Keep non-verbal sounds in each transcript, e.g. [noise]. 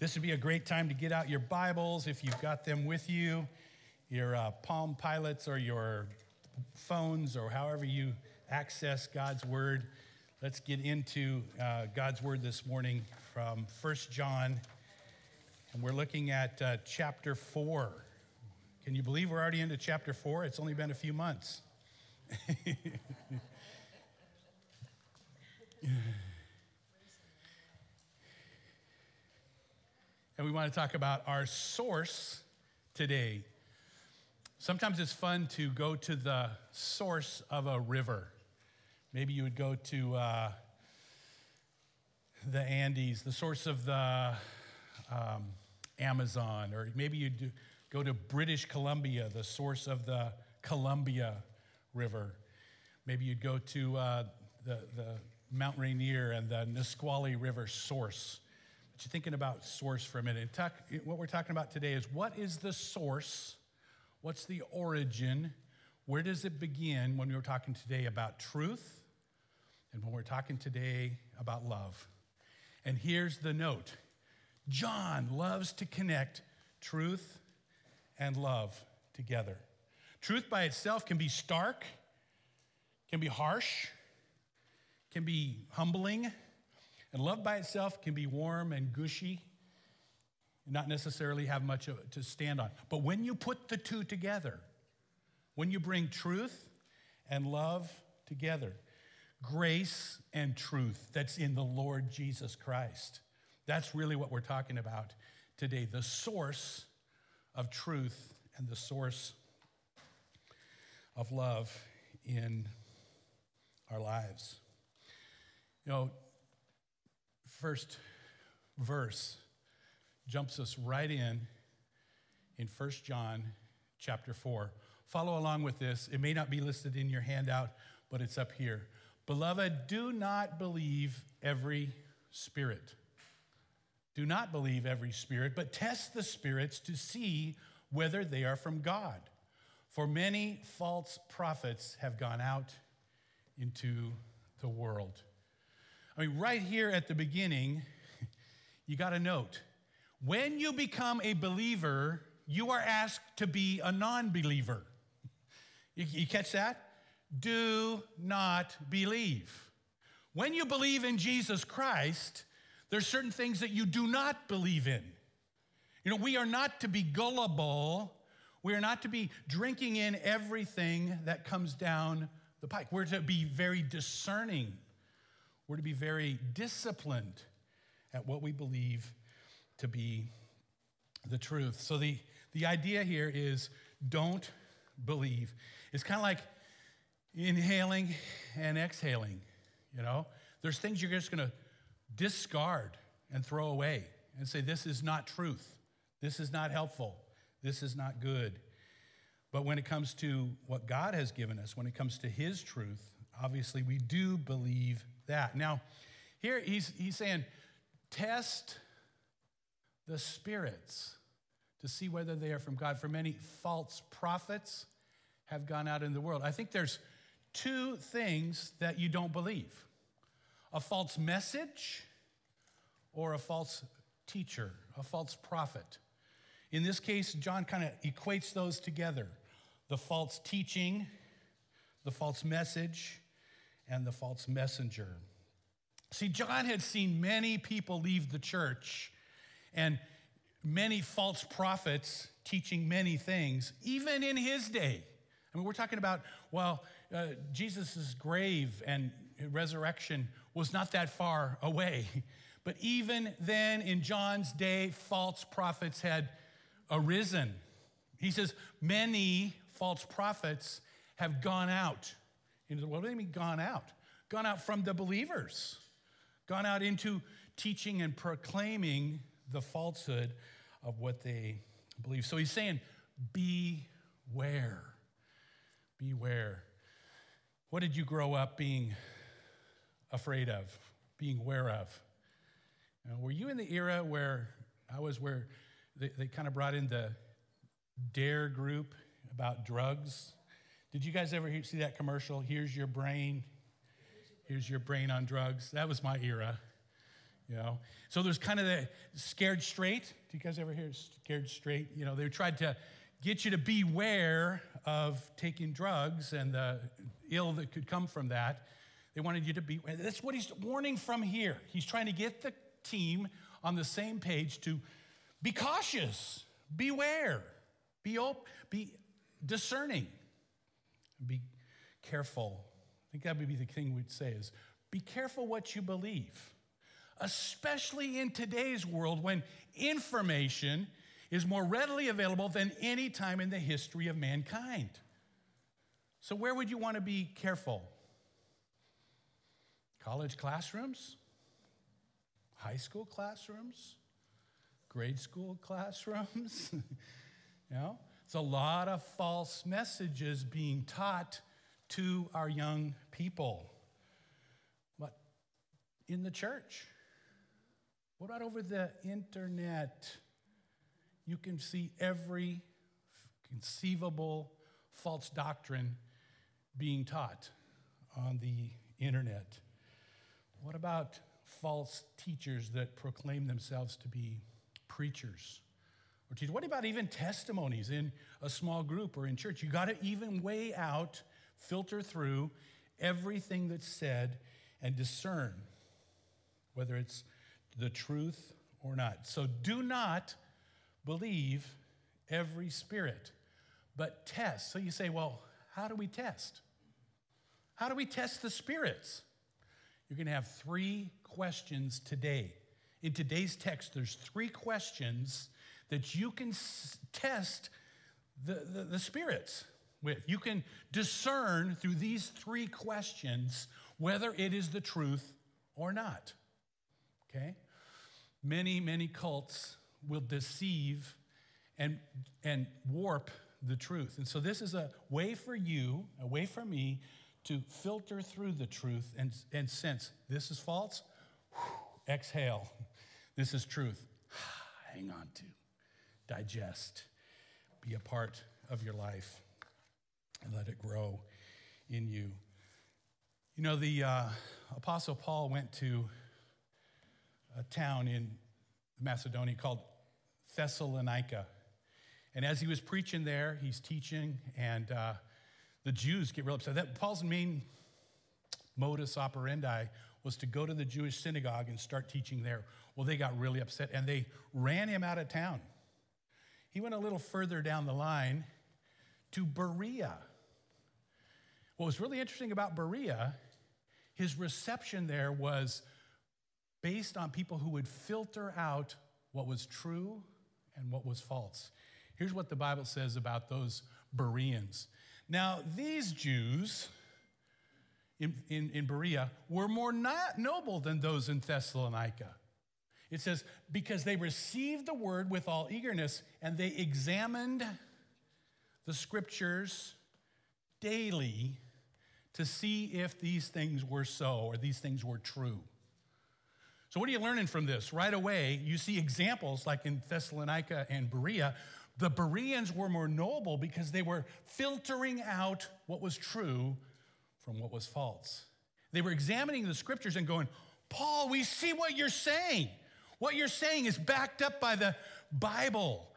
This would be a great time to get out your Bibles if you've got them with you, your uh, Palm Pilots or your phones or however you access God's Word. Let's get into uh, God's Word this morning from First John, and we're looking at uh, chapter 4. Can you believe we're already into chapter 4? It's only been a few months. [laughs] and we want to talk about our source today. Sometimes it's fun to go to the source of a river. Maybe you would go to uh, the Andes, the source of the um, Amazon, or maybe you'd go to British Columbia, the source of the Columbia River. Maybe you'd go to uh, the, the Mount Rainier and the Nisqually River source you're thinking about source for a minute. Talk, what we're talking about today is what is the source? What's the origin? Where does it begin when we were talking today about truth and when we're talking today about love? And here's the note John loves to connect truth and love together. Truth by itself can be stark, can be harsh, can be humbling and love by itself can be warm and gushy, and not necessarily have much to stand on. But when you put the two together, when you bring truth and love together, grace and truth that's in the Lord Jesus Christ, that's really what we're talking about today the source of truth and the source of love in our lives. You know, first verse jumps us right in in 1 John chapter 4. Follow along with this. It may not be listed in your handout, but it's up here. Beloved, do not believe every spirit. Do not believe every spirit, but test the spirits to see whether they are from God. For many false prophets have gone out into the world. I mean, right here at the beginning, [laughs] you got to note when you become a believer, you are asked to be a non believer. You, you, catch that? Do not believe. When you believe in Jesus Christ, there's certain things that you do not believe in. You know, we are not to be gullible. We are not to be drinking in everything that comes down the pike. We're to be very discerning we're to be very disciplined at what we believe to be the truth. So the, the idea here is don't believe. It's kind of like inhaling and exhaling, you know? There's things you're just going to discard and throw away and say, this is not truth. This is not helpful. This is not good. But when it comes to what God has given us, when it comes to His truth, obviously we do believe that. Now, here he's, he's saying, test the spirits to see whether they are from God. For many false prophets have gone out in the world. I think there's two things that you don't believe a false message or a false teacher, a false prophet. In this case, John kind of equates those together the false teaching, the false message, and the false messenger. See, John had seen many people leave the church and many false prophets teaching many things, even in his day. I mean, we're talking about, well, uh, Jesus' grave and resurrection was not that far away. [laughs] But even then, in John's day, false prophets had arisen. He says, many false prophets have gone out world. What do you mean gone out? Gone out from the believers, gone out into teaching and proclaiming the falsehood of what they believe. So he's saying, beware. Beware. What did you grow up being afraid of, being aware of? Were you in the era where I was, where they, they kind of brought in the DARE group about drugs? Did you guys ever see that commercial? Here's your brain. Here's your brain on drugs. That was my era. you know. So there's kind of the scared straight. Do you guys ever hear scared straight? You know, they tried to get you to beware of taking drugs and the ill that could come from that. They wanted you to be, that's what he's warning from here. He's trying to get the team on the same page to be cautious, beware, be, op- be discerning, be careful. I think that would be the thing we'd say is be careful what you believe, especially in today's world when information is more readily available than any time in the history of mankind. So, where would you want to be careful? College classrooms? High school classrooms? Grade school classrooms? [laughs] you know, it's a lot of false messages being taught to our young people. But in the church? What about over the internet? You can see every conceivable false doctrine being taught on the internet. What about false teachers that proclaim themselves to be preachers or teachers? What about even testimonies in a small group or in church? You got to even weigh out, filter through everything that's said and discern whether it's the truth or not. So do not believe every spirit, but test. So you say, well, how do we test? How do we test the spirits? You're going to have three questions today. In today's text, there's three questions that you can s- test the, the, the spirits with. You can discern through these three questions whether it is the truth or not. Okay? Many, many cults will deceive and, and warp the truth. And so, this is a way for you, a way for me to filter through the truth and, and sense this is false, Whew, exhale, this is truth. [sighs] Hang on to, digest, be a part of your life, and let it grow in you. You know, the uh, Apostle Paul went to a town in Macedonia called Thessalonica. And as he was preaching there, he's teaching, and uh, the Jews get real upset. That Paul's main modus operandi was to go to the Jewish synagogue and start teaching there. Well, they got really upset and they ran him out of town. He went a little further down the line to Berea. What was really interesting about Berea, his reception there was based on people who would filter out what was true and what was false. Here's what the Bible says about those Bereans. Now, these Jews in, in, in Berea were more not noble than those in Thessalonica. It says, because they received the word with all eagerness and they examined the scriptures daily to see if these things were so or these things were true. So, what are you learning from this? Right away, you see examples like in Thessalonica and Berea. The Bereans were more noble because they were filtering out what was true from what was false. They were examining the scriptures and going, Paul, we see what you're saying. What you're saying is backed up by the Bible,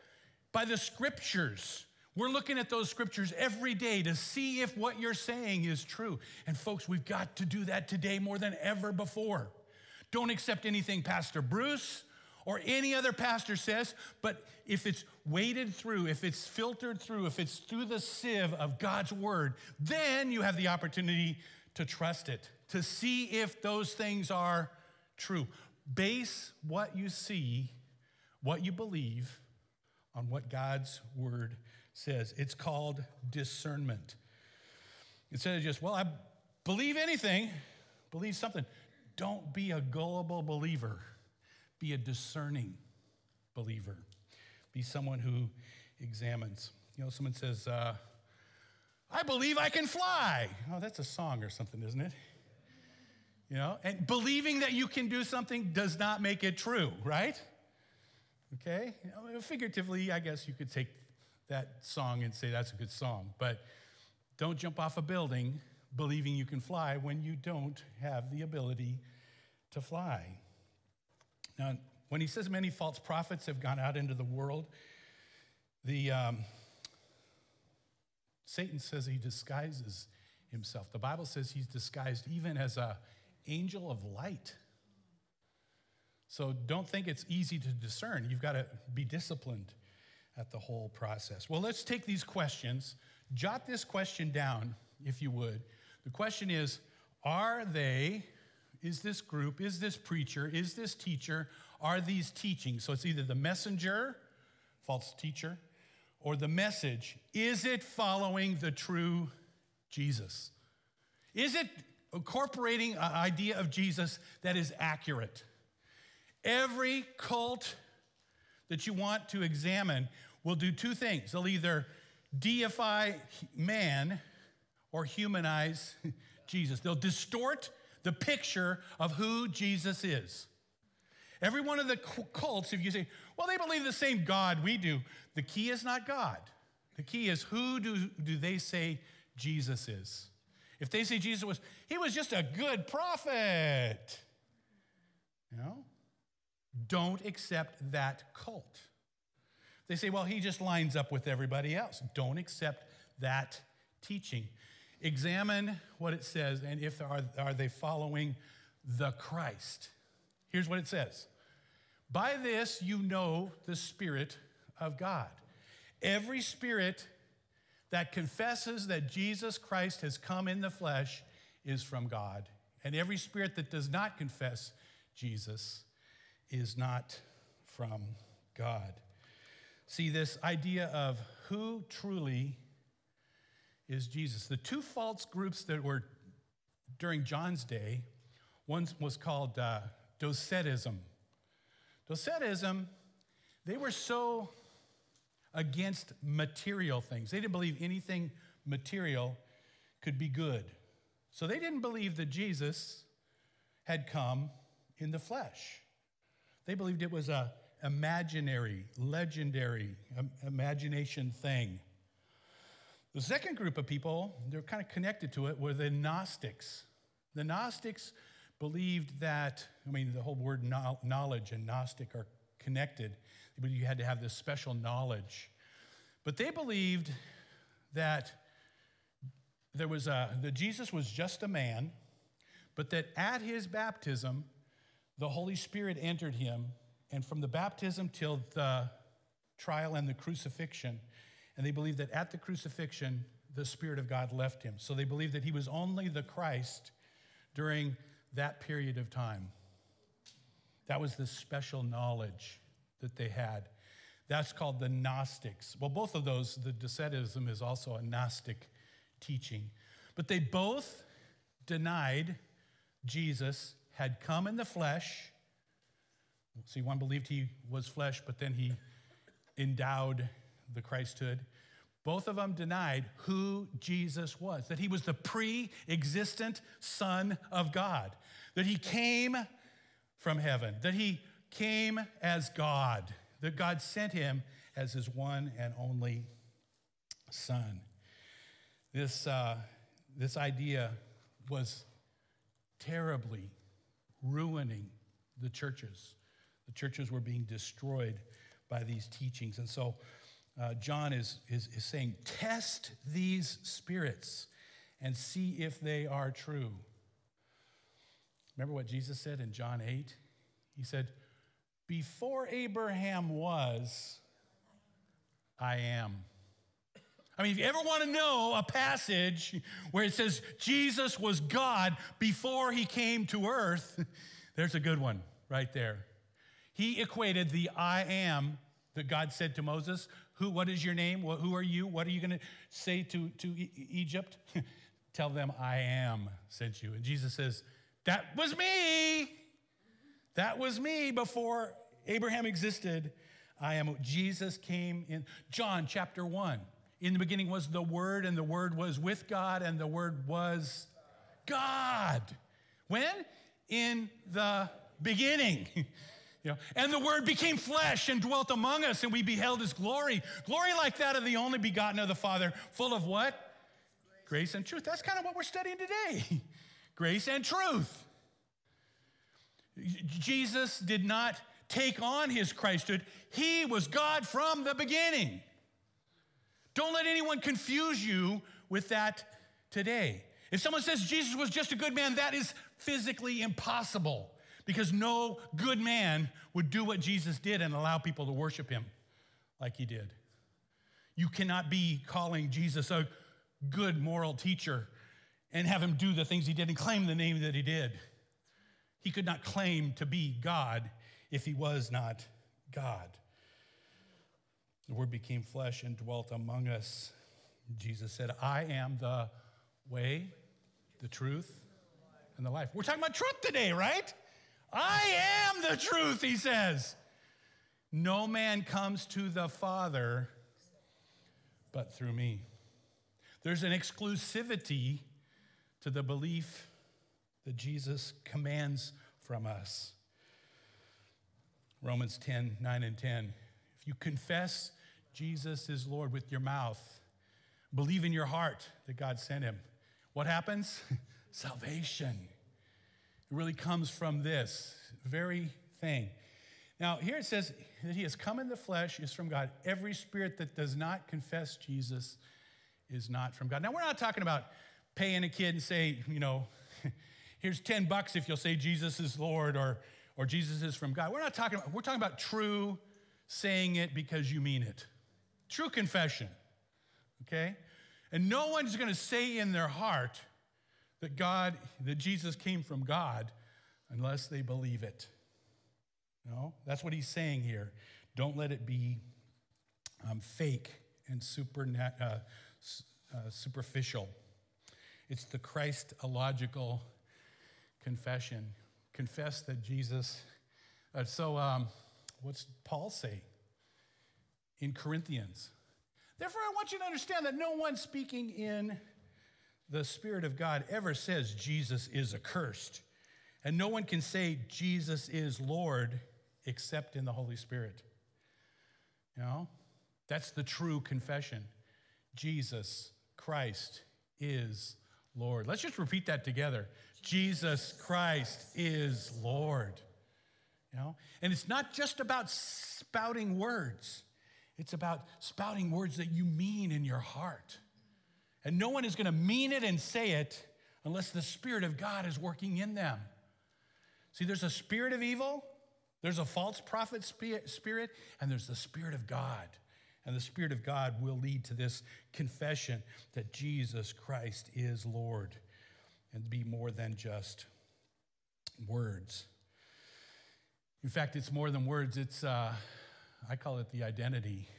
by the scriptures. We're looking at those scriptures every day to see if what you're saying is true. And folks, we've got to do that today more than ever before. Don't accept anything Pastor Bruce or any other pastor says, but if it's waded through, if it's filtered through, if it's through the sieve of God's word, then you have the opportunity to trust it, to see if those things are true. Base what you see, what you believe, on what God's word says. It's called discernment. Instead of just, well, I believe anything, believe something. Don't be a gullible believer, be a discerning believer. Be someone who examines. You know, someone says, uh, I believe I can fly. Oh, that's a song or something, isn't it? You know, and believing that you can do something does not make it true, right? Okay? Figuratively, I guess you could take that song and say that's a good song, but don't jump off a building believing you can fly when you don't have the ability to fly. Now, when he says many false prophets have gone out into the world, the um, Satan says he disguises himself. The Bible says he's disguised even as a angel of light. So don't think it's easy to discern. You've got to be disciplined at the whole process. Well, let's take these questions. Jot this question down, if you would. The question is Are they, is this group, is this preacher, is this teacher, are these teaching? So it's either the messenger, false teacher, or the message. Is it following the true Jesus? Is it incorporating an idea of Jesus that is accurate? Every cult that you want to examine will do two things. They'll either deify man or humanize [laughs] Jesus. They'll distort the picture of who Jesus is. Every one of the cults, if you say, well, they believe the same God we do, the key is not God. The key is who do, do they say Jesus is? If they say Jesus was, he was just a good prophet, you know, don't accept that cult. They say, well, he just lines up with everybody else. Don't accept that teaching. Examine what it says and if are, are they following the Christ. Here's what it says By this you know the Spirit of God. Every spirit that confesses that Jesus Christ has come in the flesh is from God. And every spirit that does not confess Jesus is not from God. See, this idea of who truly is Jesus. The two false groups that were during John's day, one was called uh, Docetism. Docetism, they were so against material things. They didn't believe anything material could be good. So they didn't believe that Jesus had come in the flesh. They believed it was a imaginary, legendary, imagination thing. The second group of people, they're kind of connected to it, were the Gnostics. The Gnostics believed that, I mean, the whole word knowledge and Gnostic are connected. But you had to have this special knowledge. But they believed that there was a, that Jesus was just a man, but that at his baptism, the Holy Spirit entered him, and from the baptism till the trial and the crucifixion, and they believed that at the crucifixion, the Spirit of God left him. So they believed that he was only the Christ during that period of time. That was the special knowledge that they had. That's called the Gnostics. Well, both of those, the Docetism is also a Gnostic teaching. But they both denied Jesus had come in the flesh. See, one believed he was flesh, but then he endowed the Christhood. Both of them denied who Jesus was, that he was the pre existent Son of God, that he came from heaven, that he came as God, that God sent him as his one and only Son. This, uh, this idea was terribly ruining the churches. The churches were being destroyed by these teachings. And so uh, John is, is, is saying, test these spirits and see if they are true. Remember what Jesus said in John 8? He said, Before Abraham was, I am. I mean, if you ever want to know a passage where it says Jesus was God before he came to earth, [laughs] there's a good one right there. He equated the I am that God said to Moses, who, what is your name? Who are you? What are you going to say to, to Egypt? [laughs] Tell them, I am sent you. And Jesus says, That was me. That was me before Abraham existed. I am. Jesus came in John chapter 1. In the beginning was the Word, and the Word was with God, and the Word was God. When? In the beginning. [laughs] you know, and the Word became flesh and dwelt among us, and we beheld His glory. Glory like that of the only begotten of the Father, full of what? Grace, Grace and truth. That's kind of what we're studying today. [laughs] Grace and truth. Jesus did not take on his Christhood, he was God from the beginning. Don't let anyone confuse you with that today. If someone says Jesus was just a good man, that is physically impossible because no good man would do what Jesus did and allow people to worship him like he did. You cannot be calling Jesus a good moral teacher and have him do the things he did and claim the name that he did. He could not claim to be God if he was not God. The Word became flesh and dwelt among us. Jesus said, I am the way, the truth, and the life. We're talking about truth today, right? I am the truth, he says. No man comes to the Father but through me. There's an exclusivity to the belief that Jesus commands from us. Romans 10 9 and 10. If you confess Jesus is Lord with your mouth, believe in your heart that God sent him, what happens? [laughs] Salvation. It really comes from this very thing. Now, here it says that he has come in the flesh is from God. Every spirit that does not confess Jesus is not from God. Now, we're not talking about paying a kid and say, you know, [laughs] here's 10 bucks if you'll say Jesus is Lord or, or Jesus is from God. We're not talking about, we're talking about true saying it because you mean it. True confession. Okay? And no one's to say in their heart that God, that Jesus came from God unless they believe it. No, that's what he's saying here. Don't let it be um, fake and super, uh, uh, superficial. It's the Christological confession. Confess that Jesus. Uh, so, um, what's Paul say in Corinthians? Therefore, I want you to understand that no one speaking in the Spirit of God ever says Jesus is accursed. And no one can say Jesus is Lord except in the Holy Spirit. You know, that's the true confession. Jesus Christ is Lord. Let's just repeat that together. Jesus Christ is Lord. You know? And it's not just about spouting words. It's about spouting words that you mean in your heart. And no one is going to mean it and say it unless the Spirit of God is working in them. See, there's a spirit of evil, there's a false prophet spirit, and there's the Spirit of God. And the Spirit of God will lead to this confession that Jesus Christ is Lord and be more than just words. In fact, it's more than words, it's, uh, I call it the identity.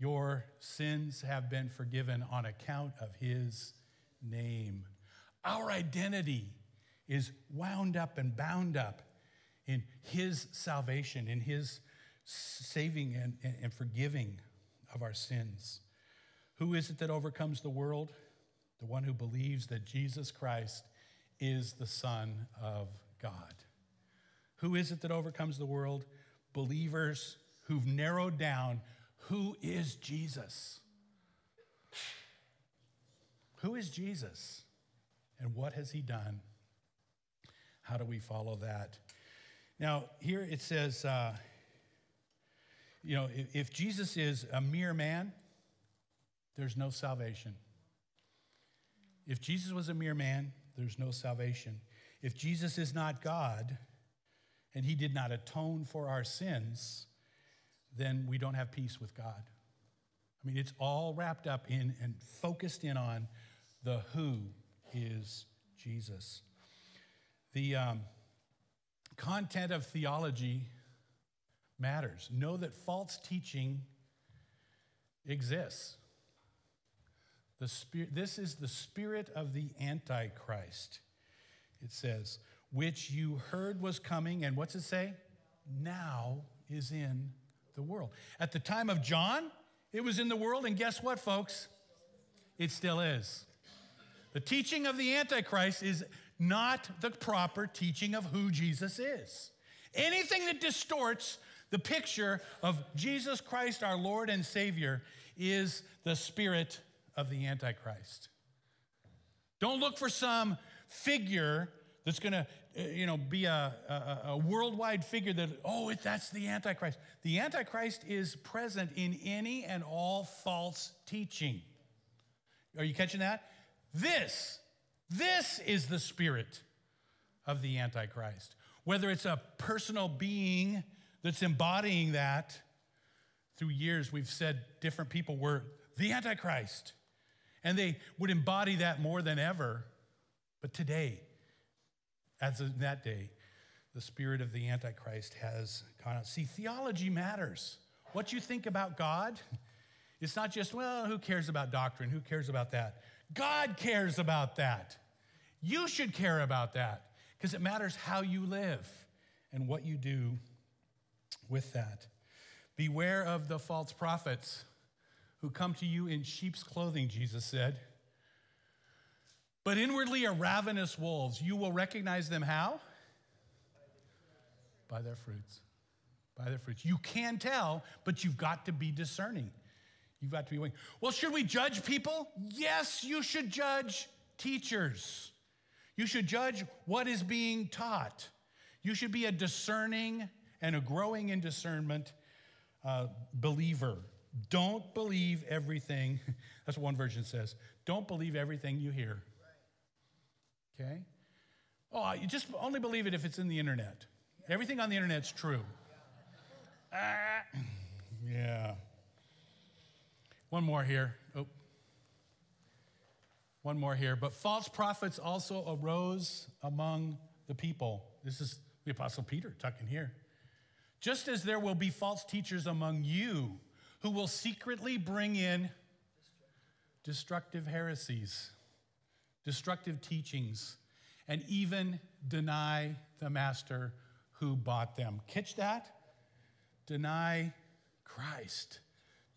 Your sins have been forgiven on account of his name. Our identity is wound up and bound up in his salvation, in his saving and, and forgiving of our sins. Who is it that overcomes the world? The one who believes that Jesus Christ is the Son of God. Who is it that overcomes the world? Believers who've narrowed down who is Jesus. Who is Jesus? And what has he done? How do we follow that? Now, here it says, uh, you know, if, if Jesus is a mere man, there's no salvation. If Jesus was a mere man, there's no salvation. If Jesus is not God and he did not atone for our sins, then we don't have peace with God. I mean, it's all wrapped up in and focused in on the who is Jesus. The um, content of theology matters. Know that false teaching exists. The spirit, this is the spirit of the Antichrist, it says, which you heard was coming, and what's it say? Now is in the world. At the time of John, it was in the world, and guess what, folks? It still is. The teaching of the Antichrist is not the proper teaching of who Jesus is. Anything that distorts the picture of Jesus Christ, our Lord and Savior, is the spirit of the Antichrist. Don't look for some figure that's going to uh, you know, be a, a, a worldwide figure that, oh, that's the Antichrist. The Antichrist is present in any and all false teaching. Are you catching that? This, this is the spirit of the Antichrist. Whether it's a personal being that's embodying that, through years we've said different people were the Antichrist, and they would embody that more than ever. But today, as in that day, the spirit of the Antichrist has gone out. See, theology matters. What you think about God, it's not just, well, who cares about doctrine? Who cares about that? God cares about that. You should care about that because it matters how you live and what you do with that. Beware of the false prophets who come to you in sheep's clothing, Jesus said. But inwardly are ravenous wolves. You will recognize them how? By their fruits. By their fruits. You can tell, but you've got to be discerning. You've got to be willing. Well, should we judge people? Yes, you should judge teachers. You should judge what is being taught. You should be a discerning and a growing in discernment uh, believer. Don't believe everything. [laughs] That's what one version says. Don't believe everything you hear. Okay? Oh, you just only believe it if it's in the internet. Everything on the internet's true. Ah, yeah. One more here. Oh. One more here. But false prophets also arose among the people. This is the Apostle Peter talking here. Just as there will be false teachers among you who will secretly bring in destructive heresies, destructive teachings, and even deny the master who bought them. Catch that? Deny Christ,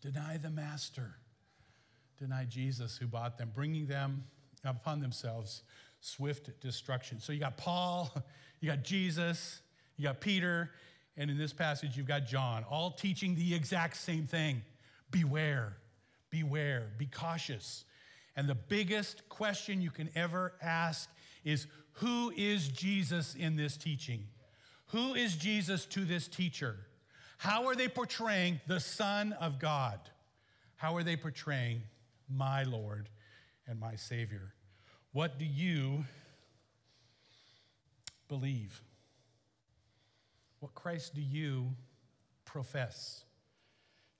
deny the master, deny Jesus who bought them, bringing them upon themselves swift destruction. So you got Paul, [laughs] you got Jesus, you got Peter, and in this passage, you've got John, all teaching the exact same thing beware, beware, be cautious. And the biggest question you can ever ask is who is Jesus in this teaching? Who is Jesus to this teacher? How are they portraying the Son of God? How are they portraying my Lord and my Savior? What do you believe? What Christ do you profess?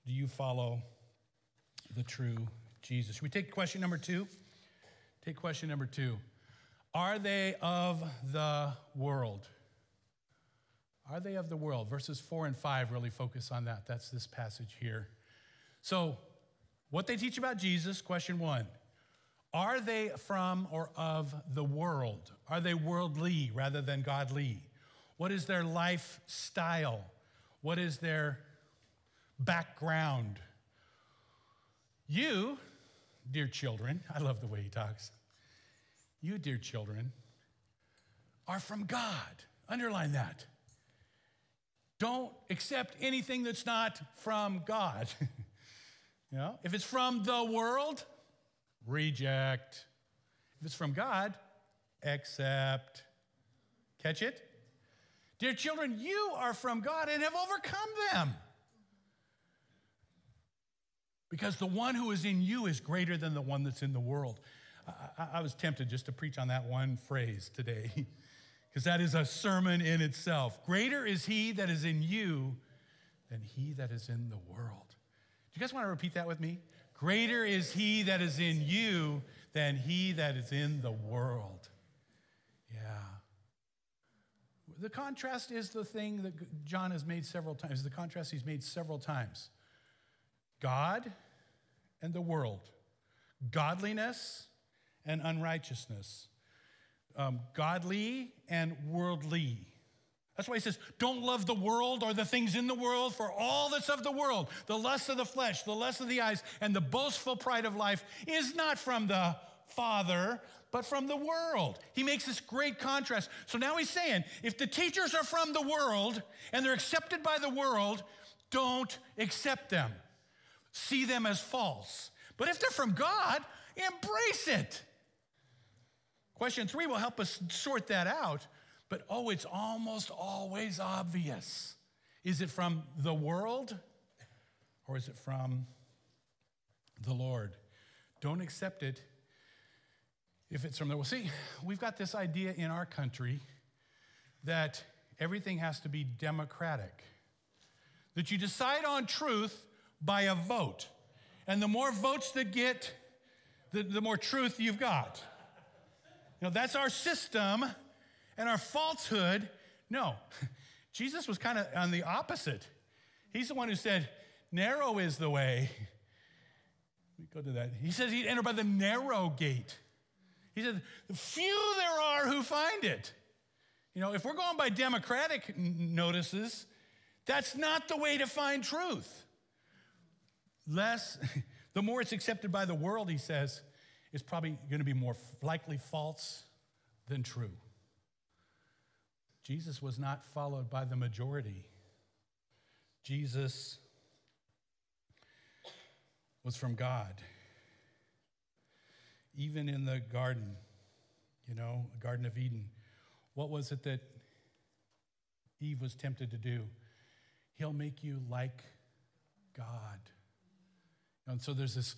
Do you follow the true Jesus? Should we take question number two? Take question number two. Are they of the world? Are they of the world? Verses four and five really focus on that. That's this passage here. So, what they teach about Jesus, question one. Are they from or of the world? Are they worldly rather than godly? What is their lifestyle? What is their background? You, dear children, I love the way he talks. You, dear children, are from God. Underline that. Don't accept anything that's not from God. [laughs] you know, if it's from the world, reject. If it's from God, accept. Catch it? Dear children, you are from God and have overcome them. Because the one who is in you is greater than the one that's in the world. I, I was tempted just to preach on that one phrase today, [laughs] because that is a sermon in itself. Greater is he that is in you than he that is in the world. Do you guys want to repeat that with me? Greater is he that is in you than he that is in the world. Yeah. The contrast is the thing that John has made several times, the contrast he's made several times. God and the world, godliness and unrighteousness, um, godly and worldly. That's why he says, Don't love the world or the things in the world, for all that's of the world, the lust of the flesh, the lust of the eyes, and the boastful pride of life, is not from the Father, but from the world. He makes this great contrast. So now he's saying if the teachers are from the world and they're accepted by the world, don't accept them. See them as false. But if they're from God, embrace it. Question three will help us sort that out. but oh, it's almost always obvious. Is it from the world or is it from the Lord? Don't accept it if it's from the Well, See, we've got this idea in our country that everything has to be democratic, that you decide on truth by a vote. And the more votes that get, the, the more truth you've got. You know, that's our system and our falsehood. No, [laughs] Jesus was kind of on the opposite. He's the one who said, narrow is the way. We go to that. He says he'd enter by the narrow gate. He said, the few there are who find it. You know, if we're going by democratic notices, that's not the way to find truth. Less, [laughs] the more it's accepted by the world, he says, is probably going to be more likely false than true. Jesus was not followed by the majority. Jesus was from God. Even in the garden, you know, Garden of Eden, what was it that Eve was tempted to do? He'll make you like God. And so there's this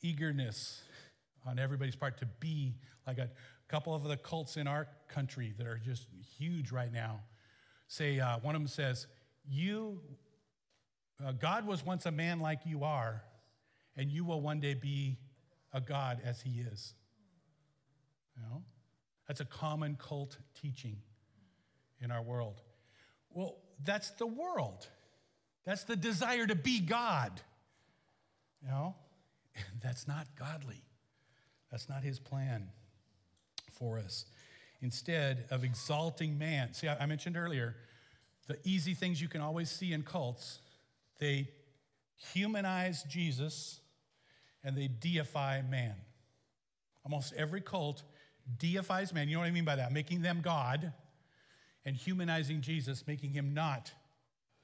eagerness on everybody's part to be like a couple of the cults in our country that are just huge right now. Say, uh, one of them says, You, uh, God was once a man like you are, and you will one day be a God as he is. You know? That's a common cult teaching in our world. Well, that's the world. That's the desire to be God. You know? [laughs] That's not godly. That's not his plan for us. Instead of exalting man, see, I mentioned earlier the easy things you can always see in cults, they humanize Jesus and they deify man. Almost every cult deifies man. You know what I mean by that? Making them God and humanizing Jesus, making him not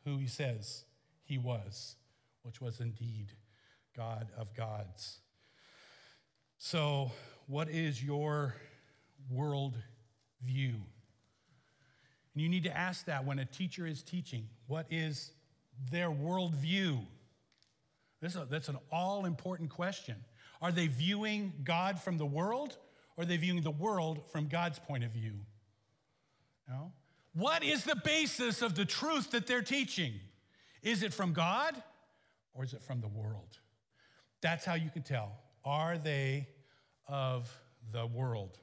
who he says he was, which was indeed God of gods. So, what is your world view? And you need to ask that when a teacher is teaching. What is their worldview? This is a, that's an all important question. Are they viewing God from the world or are they viewing the world from God's point of view? No? What is the basis of the truth that they're teaching? Is it from God or is it from the world? That's how you can tell. Are they of the world?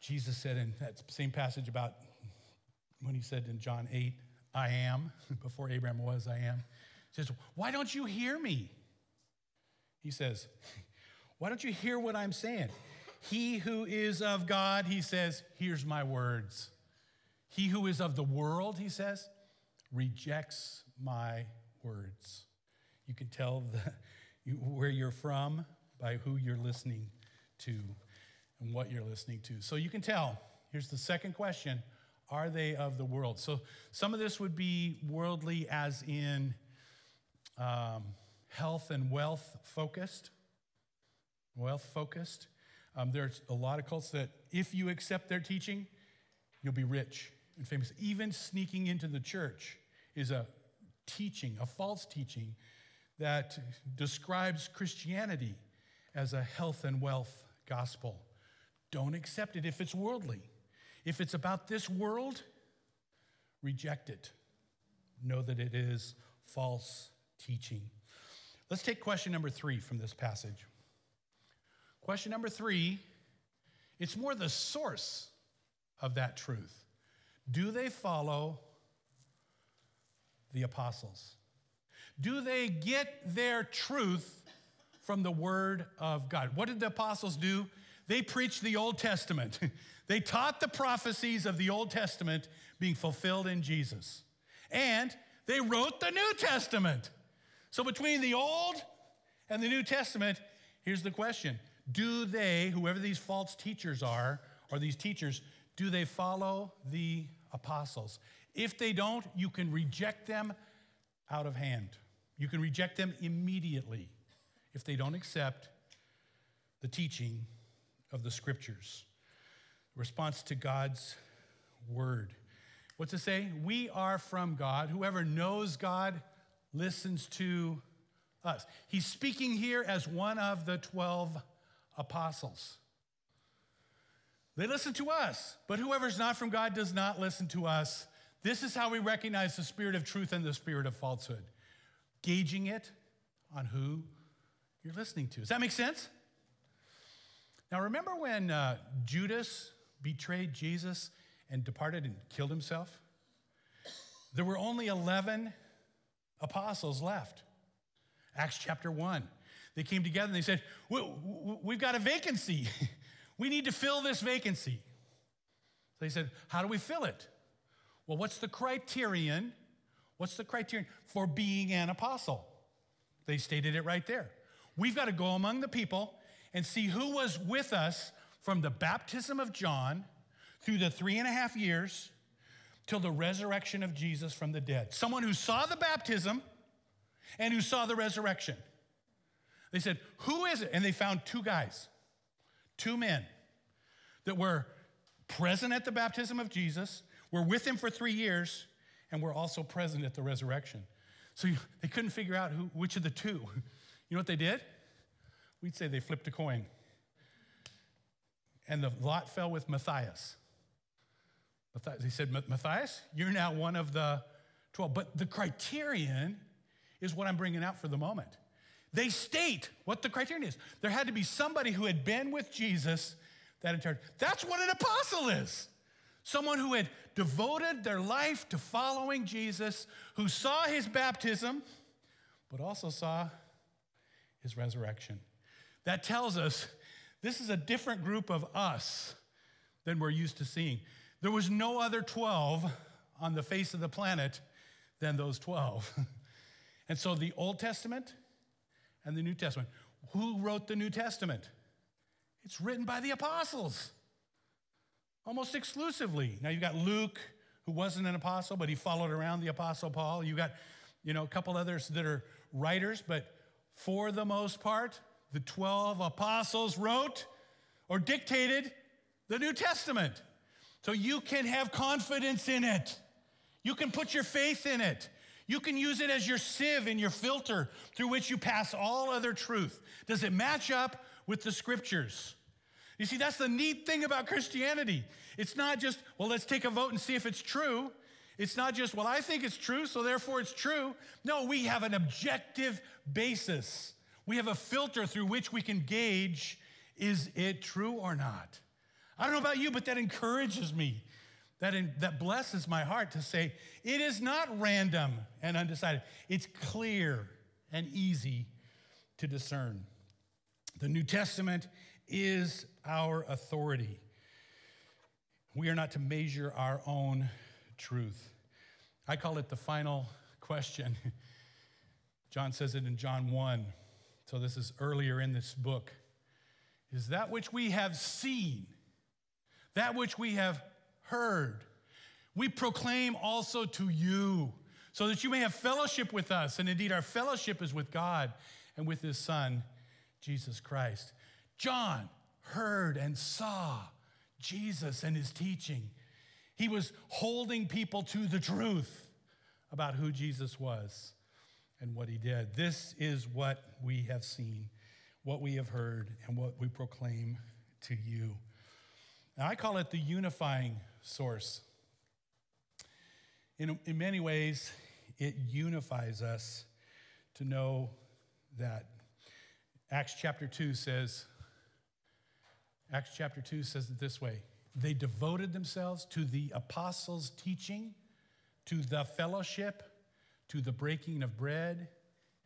Jesus said in that same passage about when he said in John 8, I am, [laughs] before Abraham was, I am. Says, Why don't you hear me? He says, [laughs] why don't you hear what I'm saying? He who is of God, he says, hears my words. He who is of the world, he says, rejects my words. You can tell [laughs] the, where you're from by who you're listening to and what you're listening to. So you can tell. Here's the second question Are they of the world? So some of this would be worldly, as in um, health and wealth focused wealth focused. Um, there's a lot of cults that if you accept their teaching, you'll be rich and famous. Even sneaking into the church is a teaching, a false teaching that describes Christianity as a health and wealth gospel. Don't accept it if it's worldly. If it's about this world, reject it. Know that it is false teaching. Let's take question number three from this passage. Question number three it's more the source of that truth. Do they follow the apostles? Do they get their truth from the Word of God? What did the apostles do? They preached the Old Testament. [laughs] they taught the prophecies of the Old Testament being fulfilled in Jesus. And they wrote the New Testament. So between the Old and the New Testament, here's the question do they, whoever these false teachers are, or these teachers, do they follow the apostles? If they don't, you can reject them out of hand. You can reject them immediately if they don't accept the teaching of the scriptures. response to God's word. What's it say? We are from God. Whoever knows God listens to us. He's speaking here as one of the 12 apostles. They listen to us, but whoever's not from God does not listen to us. This is how we recognize the spirit of truth and the spirit of falsehood, gauging it on who you're listening to. Does that make sense? Now, remember when uh, Judas betrayed Jesus and departed and killed himself? There were only 11 apostles left. Acts chapter 1. They came together and they said, We've got a vacancy. [laughs] we need to fill this vacancy. So They said, How do we fill it? Well, what's the criterion? What's the criterion for being an apostle? They stated it right there. We've got to go among the people and see who was with us from the baptism of John through the three and a half years till the resurrection of Jesus from the dead. Someone who saw the baptism and who saw the resurrection. They said, Who is it? And they found two guys, two men that were present at the baptism of Jesus, were with him for three years, and were also present at the resurrection. So they couldn't figure out who, which of the two. [laughs] You know what they did? We'd say they flipped a coin. And the lot fell with Matthias. He said, Matthias, you're now one of the 12. But the criterion is what I'm bringing out for the moment. They state what the criterion is. There had to be somebody who had been with Jesus that entire. That's what an apostle is. Someone who had devoted their life to following Jesus, who saw his baptism, but also saw his resurrection. That tells us this is a different group of us than we're used to seeing. There was no other 12 on the face of the planet than those 12. [laughs] and so the Old Testament and the New Testament. Who wrote the New Testament? It's written by the apostles, almost exclusively. Now you've got Luke, who wasn't an apostle, but he followed around the apostle Paul. You've got, you know, a couple others that are writers, but for the most part, the 12 apostles wrote or dictated the New Testament. So you can have confidence in it. You can put your faith in it. You can use it as your sieve and your filter through which you pass all other truth. Does it match up with the scriptures? You see, that's the neat thing about Christianity. It's not just, well, let's take a vote and see if it's true. It's not just, well, I think it's true, so therefore it's true. No, we have an objective basis. We have a filter through which we can gauge is it true or not? I don't know about you, but that encourages me. That, in, that blesses my heart to say it is not random and undecided. It's clear and easy to discern. The New Testament is our authority. We are not to measure our own truth. I call it the final question. [laughs] John says it in John 1. So this is earlier in this book. Is that which we have seen that which we have heard, we proclaim also to you, so that you may have fellowship with us. And indeed, our fellowship is with God and with his Son, Jesus Christ. John heard and saw Jesus and his teaching. He was holding people to the truth about who Jesus was and what he did. This is what we have seen, what we have heard, and what we proclaim to you. Now, I call it the unifying source. In, in many ways, it unifies us to know that Acts chapter 2 says, Acts chapter 2 says it this way they devoted themselves to the apostles' teaching, to the fellowship, to the breaking of bread,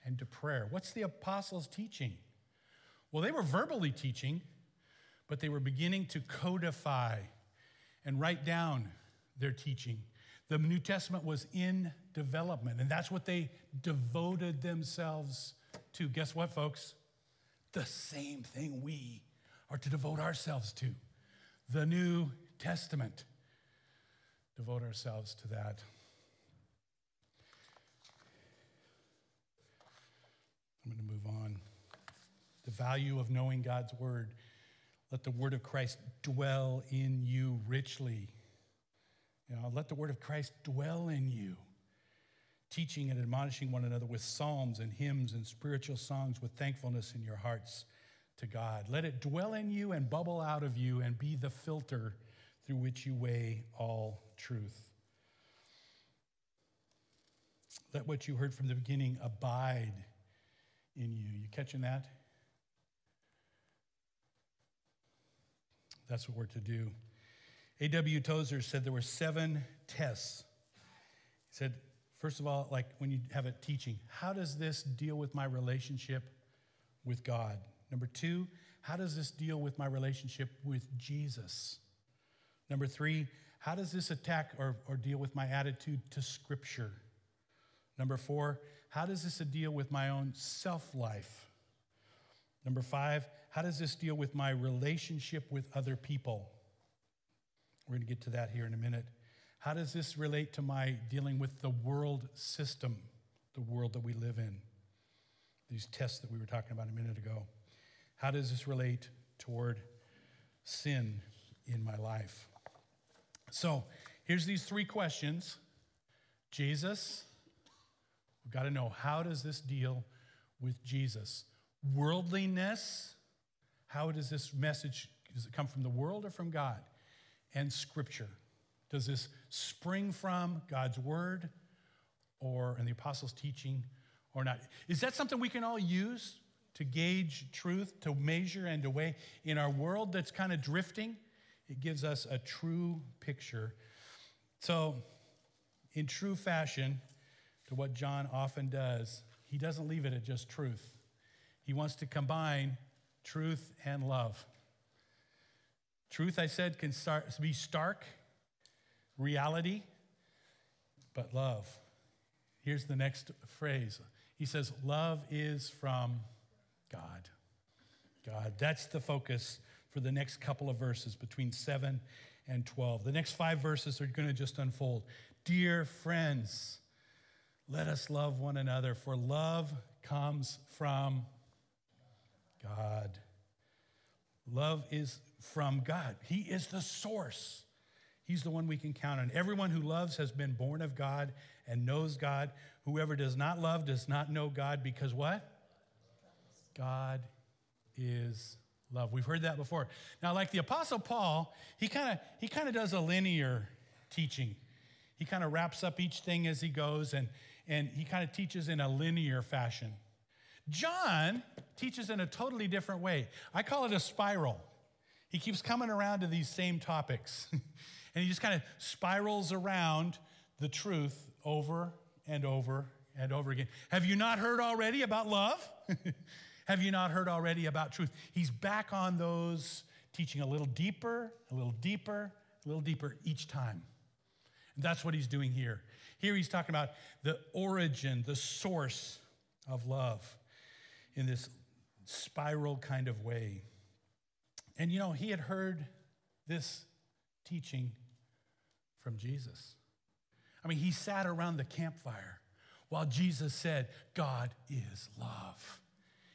and to prayer. What's the apostles' teaching? Well, they were verbally teaching, but they were beginning to codify and write down their teaching. The New Testament was in development, and that's what they devoted themselves to. Guess what, folks? The same thing we are to devote ourselves to the New Testament. Devote ourselves to that. I'm going to move on. The value of knowing God's word. Let the word of Christ dwell in you richly. You know, let the word of Christ dwell in you, teaching and admonishing one another with psalms and hymns and spiritual songs with thankfulness in your hearts to God. Let it dwell in you and bubble out of you and be the filter through which you weigh all truth. Let what you heard from the beginning abide in you. You catching that? That's what we're to do. A.W. Tozer said there were seven tests. He said, first of all, like when you have a teaching, how does this deal with my relationship with God? Number two, how does this deal with my relationship with Jesus? Number three, how does this attack or, or deal with my attitude to Scripture? Number four, how does this deal with my own self life? Number five, how does this deal with my relationship with other people? We're going to get to that here in a minute. How does this relate to my dealing with the world system, the world that we live in? These tests that we were talking about a minute ago. How does this relate toward sin in my life? So here's these three questions Jesus, we've got to know how does this deal with Jesus? Worldliness, how does this message, does it come from the world or from God? And Scripture. Does this spring from God's Word or in the apostles' teaching or not? Is that something we can all use to gauge truth, to measure and to weigh in our world that's kind of drifting? It gives us a true picture. So, in true fashion, to what John often does, he doesn't leave it at just truth. He wants to combine truth and love. Truth, I said, can start, be stark reality, but love. Here's the next phrase He says, Love is from God. God. That's the focus for the next couple of verses between 7 and 12. The next five verses are going to just unfold. Dear friends, let us love one another, for love comes from God. Love is from God. He is the source. He's the one we can count on. Everyone who loves has been born of God and knows God. Whoever does not love does not know God because what? God is love. We've heard that before. Now, like the Apostle Paul, he kind of he kind of does a linear teaching. He kind of wraps up each thing as he goes, and, and he kind of teaches in a linear fashion. John teaches in a totally different way. I call it a spiral. He keeps coming around to these same topics, [laughs] and he just kind of spirals around the truth over and over and over again. Have you not heard already about love? [laughs] Have you not heard already about truth? He's back on those, teaching a little deeper, a little deeper, a little deeper each time. That's what he's doing here. Here he's talking about the origin, the source of love in this spiral kind of way. And you know, he had heard this teaching from Jesus. I mean, he sat around the campfire while Jesus said, God is love.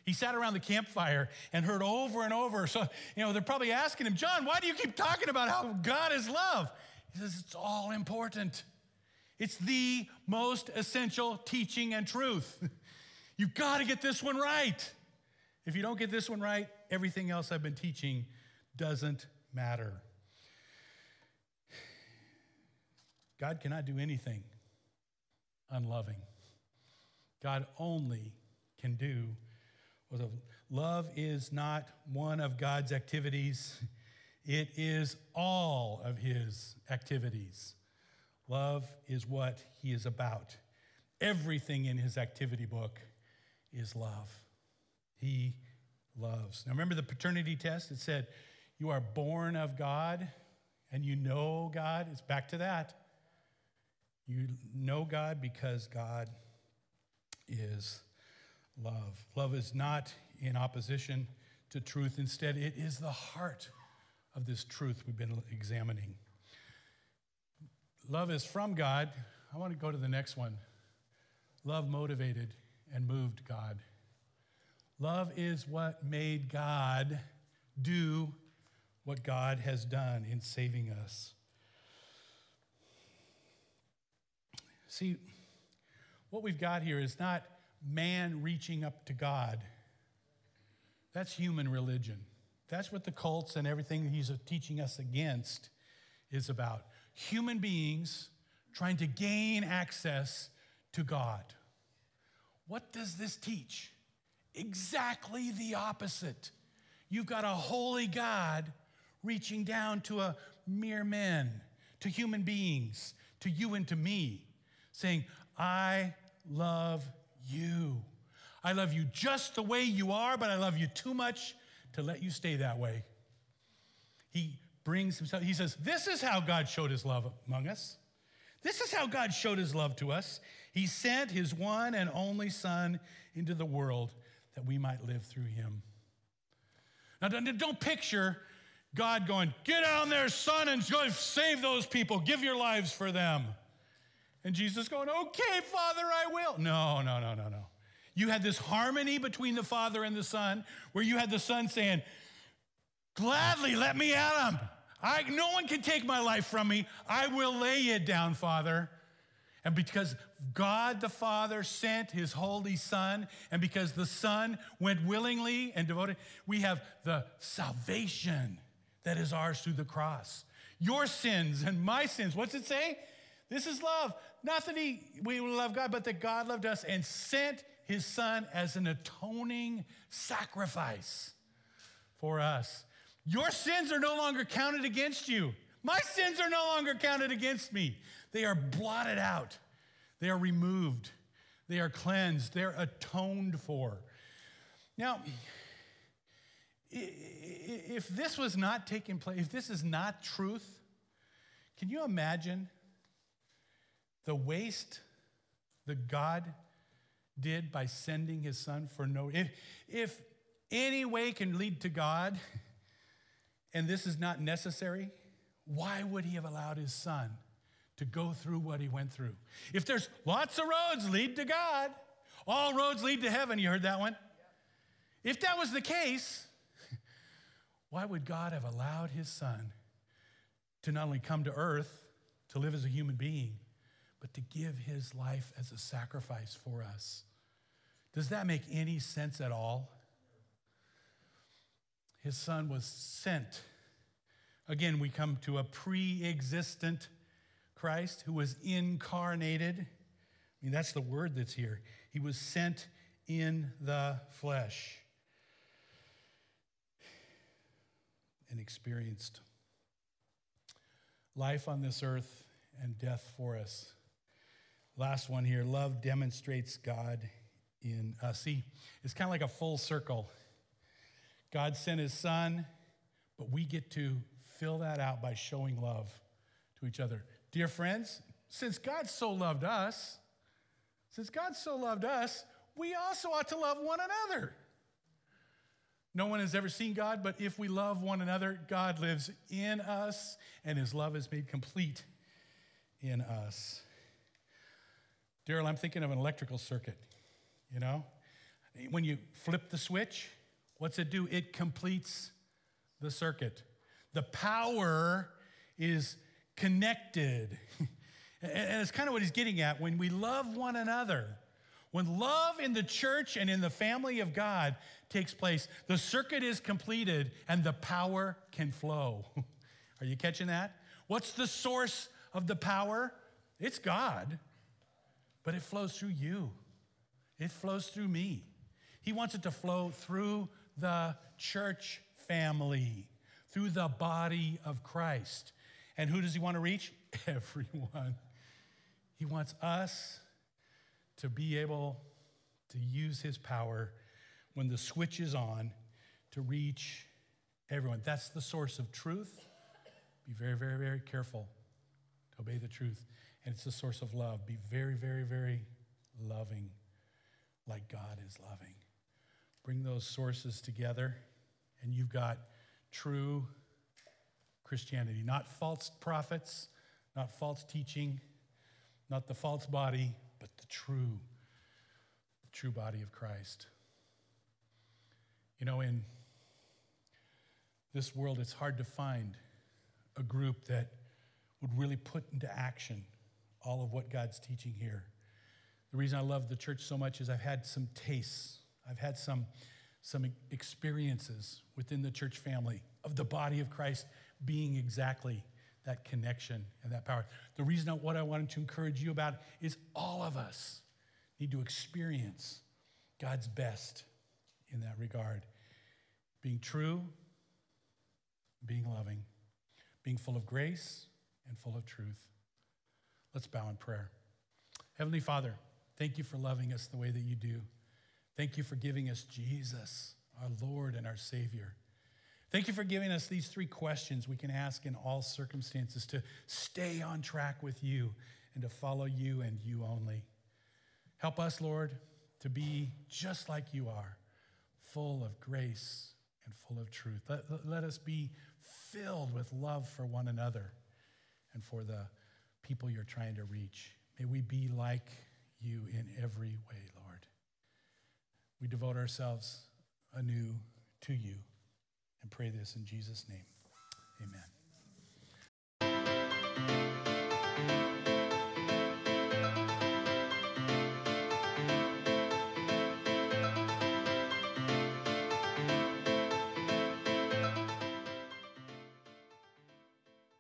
He sat around the campfire and heard over and over. So, you know, they're probably asking him, John, why do you keep talking about how God is love? He says, It's all important. It's the most essential teaching and truth. [laughs] You've got to get this one right. If you don't get this one right, everything else I've been teaching doesn't matter. God cannot do anything unloving. God only can do love is not one of God's activities, it is all of his activities. Love is what he is about. Everything in his activity book is love. He loves. Now, remember the paternity test? It said, You are born of God and you know God. It's back to that. You know God because God is love. Love is not in opposition to truth. Instead, it is the heart of this truth we've been examining. Love is from God. I want to go to the next one. Love motivated and moved God. Love is what made God do what God has done in saving us. See, what we've got here is not man reaching up to God. That's human religion. That's what the cults and everything he's teaching us against is about. Human beings trying to gain access to God. What does this teach? Exactly the opposite. You've got a holy God reaching down to a mere man, to human beings, to you and to me, saying, I love you. I love you just the way you are, but I love you too much to let you stay that way. He brings himself, he says, This is how God showed his love among us. This is how God showed his love to us. He sent his one and only Son into the world that we might live through him. Now, don't picture God going, Get down there, son, and go save those people. Give your lives for them. And Jesus going, Okay, Father, I will. No, no, no, no, no. You had this harmony between the Father and the Son where you had the Son saying, Gladly let me at him. I, no one can take my life from me. I will lay it down, Father. And because God the Father sent his holy Son, and because the Son went willingly and devoted, we have the salvation that is ours through the cross. Your sins and my sins, what's it say? This is love. Not that he, we love God, but that God loved us and sent his Son as an atoning sacrifice for us. Your sins are no longer counted against you. My sins are no longer counted against me. They are blotted out, they are removed, they are cleansed, they're atoned for. Now, if this was not taking place, if this is not truth, can you imagine the waste that God did by sending his son for no if if any way can lead to God [laughs] and this is not necessary, why would he have allowed his son to go through what he went through? If there's lots of roads lead to God, all roads lead to heaven, you heard that one? If that was the case, [laughs] why would God have allowed his son to not only come to earth to live as a human being, but to give his life as a sacrifice for us? Does that make any sense at all? His son was sent. Again, we come to a pre existent Christ who was incarnated. I mean, that's the word that's here. He was sent in the flesh and experienced life on this earth and death for us. Last one here love demonstrates God in us. See, it's kind of like a full circle. God sent his son, but we get to fill that out by showing love to each other. Dear friends, since God so loved us, since God so loved us, we also ought to love one another. No one has ever seen God, but if we love one another, God lives in us and his love is made complete in us. Daryl, I'm thinking of an electrical circuit, you know? When you flip the switch, what's it do? It completes the circuit. The power is connected. [laughs] and it's kind of what he's getting at. When we love one another, when love in the church and in the family of God takes place, the circuit is completed and the power can flow. [laughs] Are you catching that? What's the source of the power? It's God, but it flows through you, it flows through me. He wants it to flow through the church family, through the body of Christ. And who does he want to reach? [laughs] Everyone. He wants us to be able to use his power when the switch is on to reach everyone. That's the source of truth. Be very, very, very careful to obey the truth. And it's the source of love. Be very, very, very loving like God is loving. Bring those sources together, and you've got true Christianity, not false prophets, not false teaching, not the false body, but the true, the true body of Christ. You know, in this world, it's hard to find a group that would really put into action all of what God's teaching here. The reason I love the church so much is I've had some tastes, I've had some, some experiences within the church family of the body of Christ being exactly that connection and that power. The reason what I wanted to encourage you about is all of us need to experience God's best in that regard. Being true, being loving, being full of grace and full of truth. Let's bow in prayer. Heavenly Father, thank you for loving us the way that you do. Thank you for giving us Jesus, our Lord and our Savior. Thank you for giving us these three questions we can ask in all circumstances to stay on track with you and to follow you and you only. Help us, Lord, to be just like you are, full of grace and full of truth. Let, let us be filled with love for one another and for the people you're trying to reach. May we be like you in every way, Lord we devote ourselves anew to you and pray this in Jesus' name. Amen.